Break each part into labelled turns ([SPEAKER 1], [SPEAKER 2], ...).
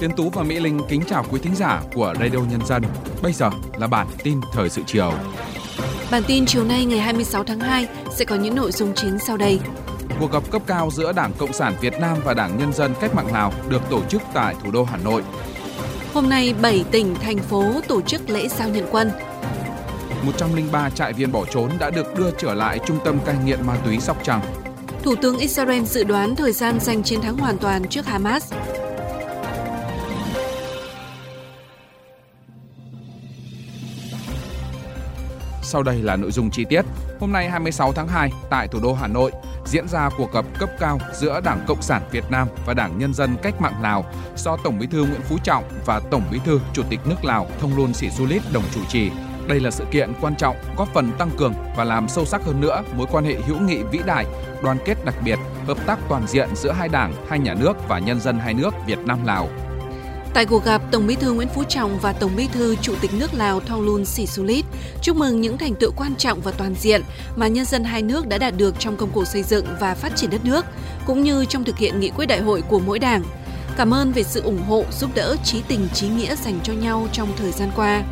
[SPEAKER 1] Tiến Tú và Mỹ Linh kính chào quý thính giả của Radio Nhân dân. Bây giờ là bản tin thời sự chiều.
[SPEAKER 2] Bản tin chiều nay ngày 26 tháng 2 sẽ có những nội dung chính sau đây.
[SPEAKER 1] Cuộc gặp cấp cao giữa Đảng Cộng sản Việt Nam và Đảng Nhân dân Cách mạng Lào được tổ chức tại thủ đô Hà Nội.
[SPEAKER 2] Hôm nay, 7 tỉnh, thành phố tổ chức lễ giao nhận quân.
[SPEAKER 1] 103 trại viên bỏ trốn đã được đưa trở lại trung tâm cai nghiện ma túy Sóc Trăng.
[SPEAKER 2] Thủ tướng Israel dự đoán thời gian giành chiến thắng hoàn toàn trước Hamas.
[SPEAKER 1] Sau đây là nội dung chi tiết. Hôm nay 26 tháng 2 tại thủ đô Hà Nội diễn ra cuộc gặp cấp cao giữa Đảng Cộng sản Việt Nam và Đảng Nhân dân Cách mạng Lào do Tổng Bí thư Nguyễn Phú Trọng và Tổng Bí thư Chủ tịch nước Lào Thông Luân Sĩ Du Lít đồng chủ trì. Đây là sự kiện quan trọng góp phần tăng cường và làm sâu sắc hơn nữa mối quan hệ hữu nghị vĩ đại, đoàn kết đặc biệt, hợp tác toàn diện giữa hai đảng, hai nhà nước và nhân dân hai nước Việt Nam Lào.
[SPEAKER 2] Tại cuộc gặp, Tổng Bí thư Nguyễn Phú Trọng và Tổng Bí thư Chủ tịch nước Lào Thonglun Sisulit chúc mừng những thành tựu quan trọng và toàn diện mà nhân dân hai nước đã đạt được trong công cuộc xây dựng và phát triển đất nước, cũng như trong thực hiện nghị quyết đại hội của mỗi đảng. Cảm ơn về sự ủng hộ, giúp đỡ, trí tình, trí nghĩa dành cho nhau trong thời gian qua.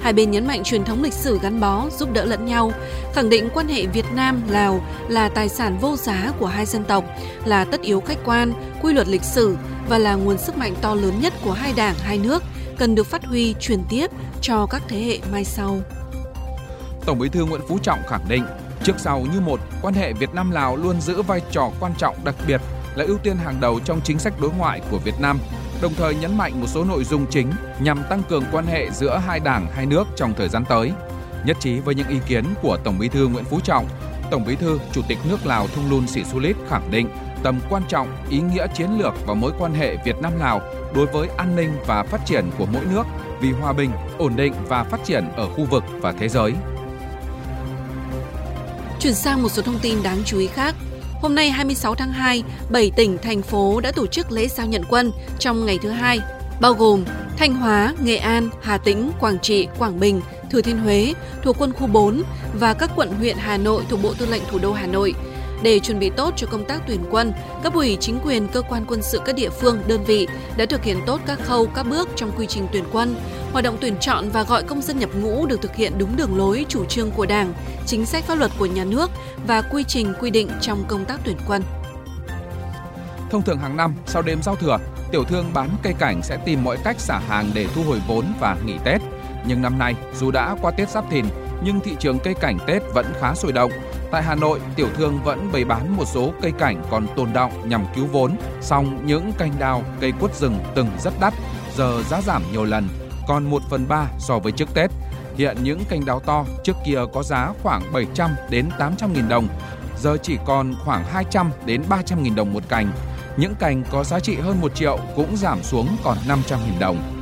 [SPEAKER 2] Hai bên nhấn mạnh truyền thống lịch sử gắn bó, giúp đỡ lẫn nhau, khẳng định quan hệ Việt Nam Lào là tài sản vô giá của hai dân tộc, là tất yếu khách quan, quy luật lịch sử và là nguồn sức mạnh to lớn nhất của hai đảng hai nước cần được phát huy truyền tiếp cho các thế hệ mai sau.
[SPEAKER 1] Tổng Bí thư Nguyễn Phú Trọng khẳng định, trước sau như một, quan hệ Việt Nam Lào luôn giữ vai trò quan trọng đặc biệt là ưu tiên hàng đầu trong chính sách đối ngoại của Việt Nam đồng thời nhấn mạnh một số nội dung chính nhằm tăng cường quan hệ giữa hai đảng hai nước trong thời gian tới. Nhất trí với những ý kiến của Tổng Bí thư Nguyễn Phú Trọng, Tổng Bí thư Chủ tịch nước Lào Thong Lun Sĩ Su Lít khẳng định tầm quan trọng, ý nghĩa chiến lược và mối quan hệ Việt Nam Lào đối với an ninh và phát triển của mỗi nước vì hòa bình, ổn định và phát triển ở khu vực và thế giới.
[SPEAKER 2] Chuyển sang một số thông tin đáng chú ý khác. Hôm nay 26 tháng 2, 7 tỉnh, thành phố đã tổ chức lễ giao nhận quân trong ngày thứ hai, bao gồm Thanh Hóa, Nghệ An, Hà Tĩnh, Quảng Trị, Quảng Bình, Thừa Thiên Huế thuộc quân khu 4 và các quận huyện Hà Nội thuộc Bộ Tư lệnh Thủ đô Hà Nội. Để chuẩn bị tốt cho công tác tuyển quân, cấp ủy chính quyền cơ quan quân sự các địa phương, đơn vị đã thực hiện tốt các khâu, các bước trong quy trình tuyển quân. Hoạt động tuyển chọn và gọi công dân nhập ngũ được thực hiện đúng đường lối, chủ trương của Đảng, chính sách pháp luật của nhà nước và quy trình quy định trong công tác tuyển quân.
[SPEAKER 1] Thông thường hàng năm, sau đêm giao thừa, tiểu thương bán cây cảnh sẽ tìm mọi cách xả hàng để thu hồi vốn và nghỉ Tết. Nhưng năm nay, dù đã qua Tết Giáp Thìn, nhưng thị trường cây cảnh Tết vẫn khá sôi động. Tại Hà Nội, tiểu thương vẫn bày bán một số cây cảnh còn tồn động nhằm cứu vốn. Song những canh đào, cây quất rừng từng rất đắt, giờ giá giảm nhiều lần, còn 1 phần 3 so với trước Tết. Hiện những cành đào to trước kia có giá khoảng 700 đến 800 nghìn đồng, giờ chỉ còn khoảng 200 đến 300 nghìn đồng một cành. Những cành có giá trị hơn 1 triệu cũng giảm xuống còn 500 nghìn đồng.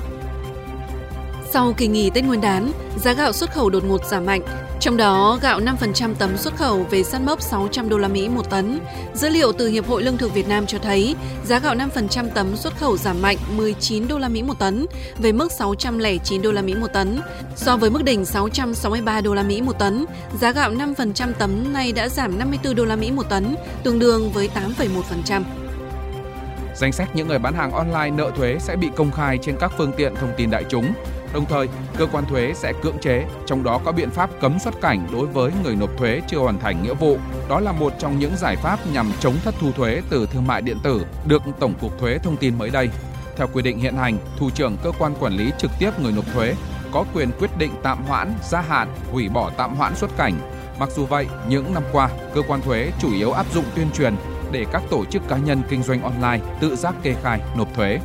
[SPEAKER 2] Sau kỳ nghỉ Tết Nguyên đán, giá gạo xuất khẩu đột ngột giảm mạnh, trong đó gạo 5% tấm xuất khẩu về sát mốc 600 đô la Mỹ một tấn. Dữ liệu từ Hiệp hội Lương thực Việt Nam cho thấy, giá gạo 5% tấm xuất khẩu giảm mạnh 19 đô la Mỹ một tấn về mức 609 đô la Mỹ một tấn. So với mức đỉnh 663 đô la Mỹ một tấn, giá gạo 5% tấm này đã giảm 54 đô la Mỹ một tấn, tương đương với 8,1%.
[SPEAKER 1] Danh sách những người bán hàng online nợ thuế sẽ bị công khai trên các phương tiện thông tin đại chúng. Đồng thời, cơ quan thuế sẽ cưỡng chế, trong đó có biện pháp cấm xuất cảnh đối với người nộp thuế chưa hoàn thành nghĩa vụ. Đó là một trong những giải pháp nhằm chống thất thu thuế từ thương mại điện tử được Tổng cục Thuế thông tin mới đây. Theo quy định hiện hành, thủ trưởng cơ quan quản lý trực tiếp người nộp thuế có quyền quyết định tạm hoãn, gia hạn, hủy bỏ tạm hoãn xuất cảnh. Mặc dù vậy, những năm qua, cơ quan thuế chủ yếu áp dụng tuyên truyền để các tổ chức cá nhân kinh doanh online tự giác kê khai nộp thuế.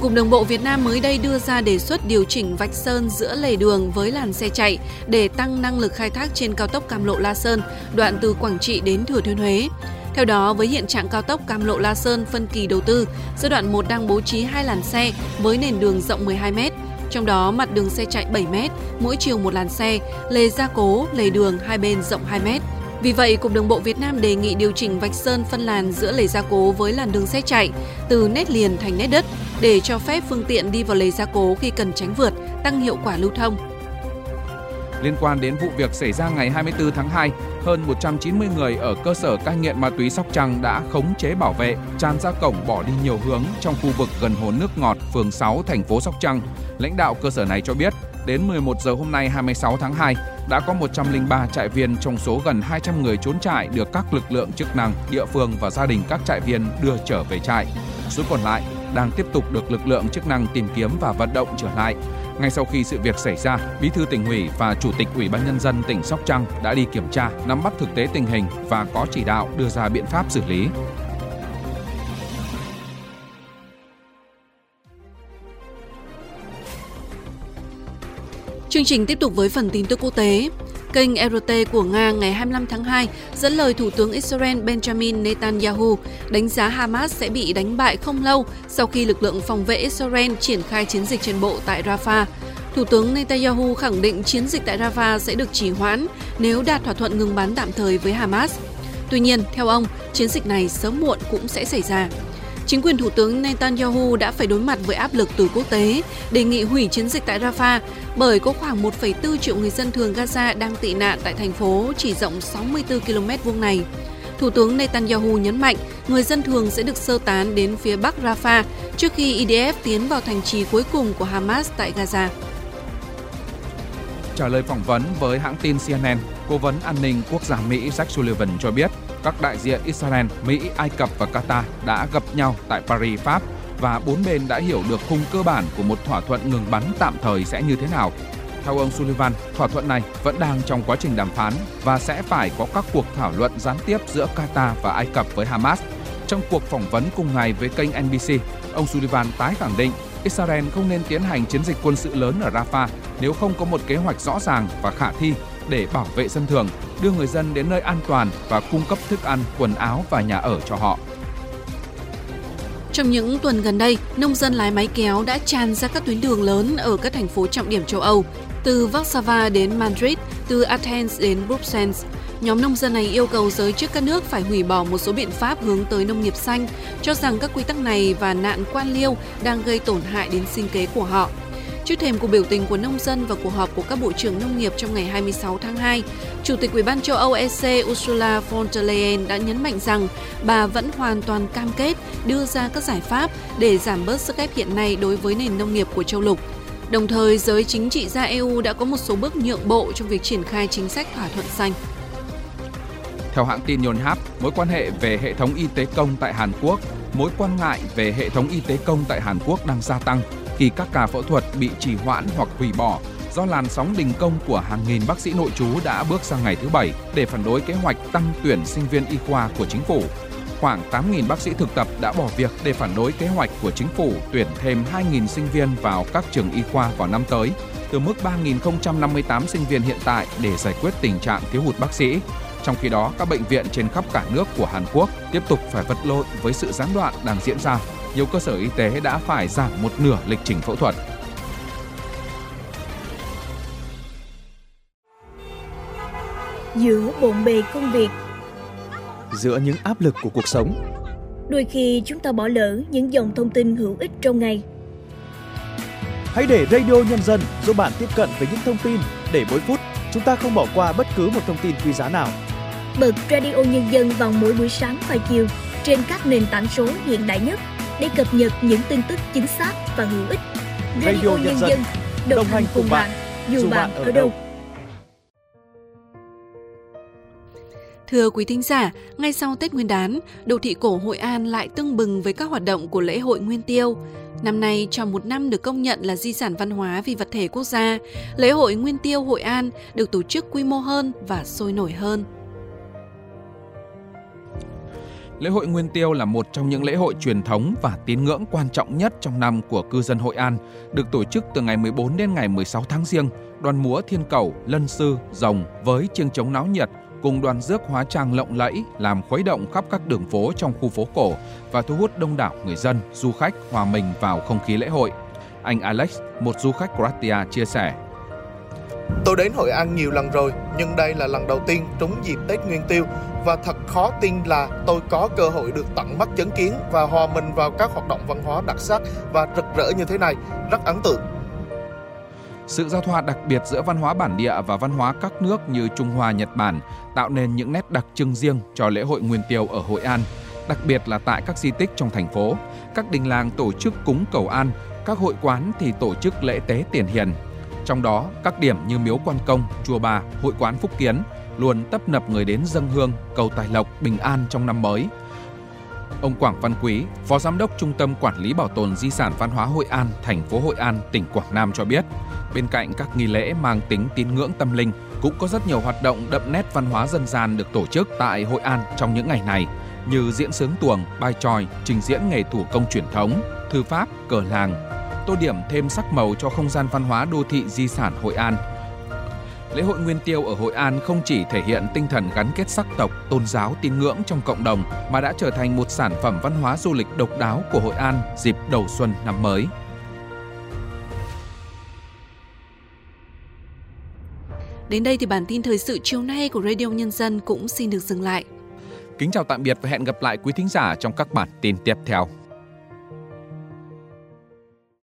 [SPEAKER 2] Cục Đường bộ Việt Nam mới đây đưa ra đề xuất điều chỉnh vạch sơn giữa lề đường với làn xe chạy để tăng năng lực khai thác trên cao tốc Cam Lộ La Sơn, đoạn từ Quảng Trị đến Thừa Thiên Huế. Theo đó, với hiện trạng cao tốc Cam Lộ La Sơn phân kỳ đầu tư, giai đoạn 1 đang bố trí hai làn xe với nền đường rộng 12 m, trong đó mặt đường xe chạy 7 m, mỗi chiều một làn xe, lề gia cố, lề đường hai bên rộng 2 m. Vì vậy, Cục Đường bộ Việt Nam đề nghị điều chỉnh vạch sơn phân làn giữa lề gia cố với làn đường xe chạy từ nét liền thành nét đất để cho phép phương tiện đi vào lề gia cố khi cần tránh vượt, tăng hiệu quả lưu thông.
[SPEAKER 1] Liên quan đến vụ việc xảy ra ngày 24 tháng 2, hơn 190 người ở cơ sở cai nghiện ma túy Sóc Trăng đã khống chế bảo vệ, tràn ra cổng bỏ đi nhiều hướng trong khu vực gần hồ nước ngọt, phường 6, thành phố Sóc Trăng. Lãnh đạo cơ sở này cho biết, đến 11 giờ hôm nay 26 tháng 2, đã có 103 trại viên trong số gần 200 người trốn trại được các lực lượng chức năng, địa phương và gia đình các trại viên đưa trở về trại. Số còn lại đang tiếp tục được lực lượng chức năng tìm kiếm và vận động trở lại. Ngay sau khi sự việc xảy ra, Bí thư tỉnh ủy và Chủ tịch Ủy ban nhân dân tỉnh Sóc Trăng đã đi kiểm tra, nắm bắt thực tế tình hình và có chỉ đạo đưa ra biện pháp xử lý.
[SPEAKER 2] Chương trình tiếp tục với phần tin tức quốc tế. Kênh RT của Nga ngày 25 tháng 2 dẫn lời Thủ tướng Israel Benjamin Netanyahu đánh giá Hamas sẽ bị đánh bại không lâu sau khi lực lượng phòng vệ Israel triển khai chiến dịch trên bộ tại Rafah. Thủ tướng Netanyahu khẳng định chiến dịch tại Rafah sẽ được trì hoãn nếu đạt thỏa thuận ngừng bắn tạm thời với Hamas. Tuy nhiên, theo ông, chiến dịch này sớm muộn cũng sẽ xảy ra. Chính quyền Thủ tướng Netanyahu đã phải đối mặt với áp lực từ quốc tế, đề nghị hủy chiến dịch tại Rafah bởi có khoảng 1,4 triệu người dân thường Gaza đang tị nạn tại thành phố chỉ rộng 64 km vuông này. Thủ tướng Netanyahu nhấn mạnh người dân thường sẽ được sơ tán đến phía bắc Rafah trước khi IDF tiến vào thành trì cuối cùng của Hamas tại Gaza.
[SPEAKER 1] Trả lời phỏng vấn với hãng tin CNN, Cố vấn an ninh quốc gia Mỹ Jack Sullivan cho biết các đại diện Israel, Mỹ, Ai Cập và Qatar đã gặp nhau tại Paris, Pháp và bốn bên đã hiểu được khung cơ bản của một thỏa thuận ngừng bắn tạm thời sẽ như thế nào. Theo ông Sullivan, thỏa thuận này vẫn đang trong quá trình đàm phán và sẽ phải có các cuộc thảo luận gián tiếp giữa Qatar và Ai Cập với Hamas. Trong cuộc phỏng vấn cùng ngày với kênh NBC, ông Sullivan tái khẳng định Israel không nên tiến hành chiến dịch quân sự lớn ở Rafah nếu không có một kế hoạch rõ ràng và khả thi để bảo vệ dân thường, đưa người dân đến nơi an toàn và cung cấp thức ăn, quần áo và nhà ở cho họ.
[SPEAKER 2] Trong những tuần gần đây, nông dân lái máy kéo đã tràn ra các tuyến đường lớn ở các thành phố trọng điểm châu Âu, từ Warsaw đến Madrid, từ Athens đến Bruxelles. Nhóm nông dân này yêu cầu giới chức các nước phải hủy bỏ một số biện pháp hướng tới nông nghiệp xanh, cho rằng các quy tắc này và nạn quan liêu đang gây tổn hại đến sinh kế của họ. Trước thềm cuộc biểu tình của nông dân và cuộc họp của các bộ trưởng nông nghiệp trong ngày 26 tháng 2, Chủ tịch Ủy ban châu Âu EC Ursula von der Leyen đã nhấn mạnh rằng bà vẫn hoàn toàn cam kết đưa ra các giải pháp để giảm bớt sức ép hiện nay đối với nền nông nghiệp của châu lục. Đồng thời, giới chính trị gia EU đã có một số bước nhượng bộ trong việc triển khai chính sách thỏa thuận xanh.
[SPEAKER 1] Theo hãng tin Yonhap, mối quan hệ về hệ thống y tế công tại Hàn Quốc, mối quan ngại về hệ thống y tế công tại Hàn Quốc đang gia tăng khi các ca phẫu thuật bị trì hoãn hoặc hủy bỏ do làn sóng đình công của hàng nghìn bác sĩ nội trú đã bước sang ngày thứ bảy để phản đối kế hoạch tăng tuyển sinh viên y khoa của chính phủ. Khoảng 8.000 bác sĩ thực tập đã bỏ việc để phản đối kế hoạch của chính phủ tuyển thêm 2.000 sinh viên vào các trường y khoa vào năm tới, từ mức 3.058 sinh viên hiện tại để giải quyết tình trạng thiếu hụt bác sĩ. Trong khi đó, các bệnh viện trên khắp cả nước của Hàn Quốc tiếp tục phải vật lộn với sự gián đoạn đang diễn ra nhiều cơ sở y tế đã phải giảm một nửa lịch trình phẫu thuật.
[SPEAKER 3] Giữa bộn bề công việc
[SPEAKER 4] Giữa những áp lực của cuộc sống
[SPEAKER 3] Đôi khi chúng ta bỏ lỡ những dòng thông tin hữu ích trong ngày
[SPEAKER 4] Hãy để Radio Nhân dân giúp bạn tiếp cận với những thông tin để mỗi phút chúng ta không bỏ qua bất cứ một thông tin quý giá nào.
[SPEAKER 3] Bật Radio Nhân dân vào mỗi buổi sáng và chiều trên các nền tảng số hiện đại nhất để cập nhật những tin tức chính xác và hữu ích. Radio, Radio Nhân dân, đồng, đồng hành cùng bạn, dù bạn ở đâu.
[SPEAKER 2] Thưa quý thính giả, ngay sau Tết Nguyên đán, đô thị cổ Hội An lại tưng bừng với các hoạt động của lễ hội Nguyên Tiêu. Năm nay, trong một năm được công nhận là di sản văn hóa vì vật thể quốc gia, lễ hội Nguyên Tiêu Hội An được tổ chức quy mô hơn và sôi nổi hơn.
[SPEAKER 1] Lễ hội Nguyên Tiêu là một trong những lễ hội truyền thống và tín ngưỡng quan trọng nhất trong năm của cư dân Hội An, được tổ chức từ ngày 14 đến ngày 16 tháng Giêng. Đoàn múa Thiên Cẩu, Lân Sư, Rồng với chiêng trống náo nhiệt cùng đoàn rước hóa trang lộng lẫy làm khuấy động khắp các đường phố trong khu phố cổ và thu hút đông đảo người dân, du khách hòa mình vào không khí lễ hội. Anh Alex, một du khách Croatia chia sẻ.
[SPEAKER 5] Tôi đến Hội An nhiều lần rồi, nhưng đây là lần đầu tiên trúng dịp Tết Nguyên Tiêu và thật khó tin là tôi có cơ hội được tận mắt chứng kiến và hòa mình vào các hoạt động văn hóa đặc sắc và rực rỡ như thế này, rất ấn tượng.
[SPEAKER 1] Sự giao thoa đặc biệt giữa văn hóa bản địa và văn hóa các nước như Trung Hoa, Nhật Bản tạo nên những nét đặc trưng riêng cho lễ hội Nguyên Tiêu ở Hội An, đặc biệt là tại các di tích trong thành phố. Các đình làng tổ chức cúng cầu an, các hội quán thì tổ chức lễ tế tiền hiền. Trong đó, các điểm như Miếu Quan Công, Chùa Bà, Hội quán Phúc Kiến luôn tấp nập người đến dâng hương, cầu tài lộc, bình an trong năm mới. Ông Quảng Văn Quý, Phó Giám đốc Trung tâm Quản lý Bảo tồn Di sản Văn hóa Hội An, thành phố Hội An, tỉnh Quảng Nam cho biết, bên cạnh các nghi lễ mang tính tín ngưỡng tâm linh, cũng có rất nhiều hoạt động đậm nét văn hóa dân gian được tổ chức tại Hội An trong những ngày này, như diễn sướng tuồng, bài tròi, trình diễn nghề thủ công truyền thống, thư pháp, cờ làng, tô điểm thêm sắc màu cho không gian văn hóa đô thị di sản Hội An. Lễ hội Nguyên Tiêu ở Hội An không chỉ thể hiện tinh thần gắn kết sắc tộc, tôn giáo, tín ngưỡng trong cộng đồng mà đã trở thành một sản phẩm văn hóa du lịch độc đáo của Hội An dịp đầu xuân năm mới.
[SPEAKER 2] Đến đây thì bản tin thời sự chiều nay của Radio Nhân dân cũng xin được dừng lại.
[SPEAKER 1] Kính chào tạm biệt và hẹn gặp lại quý thính giả trong các bản tin tiếp theo.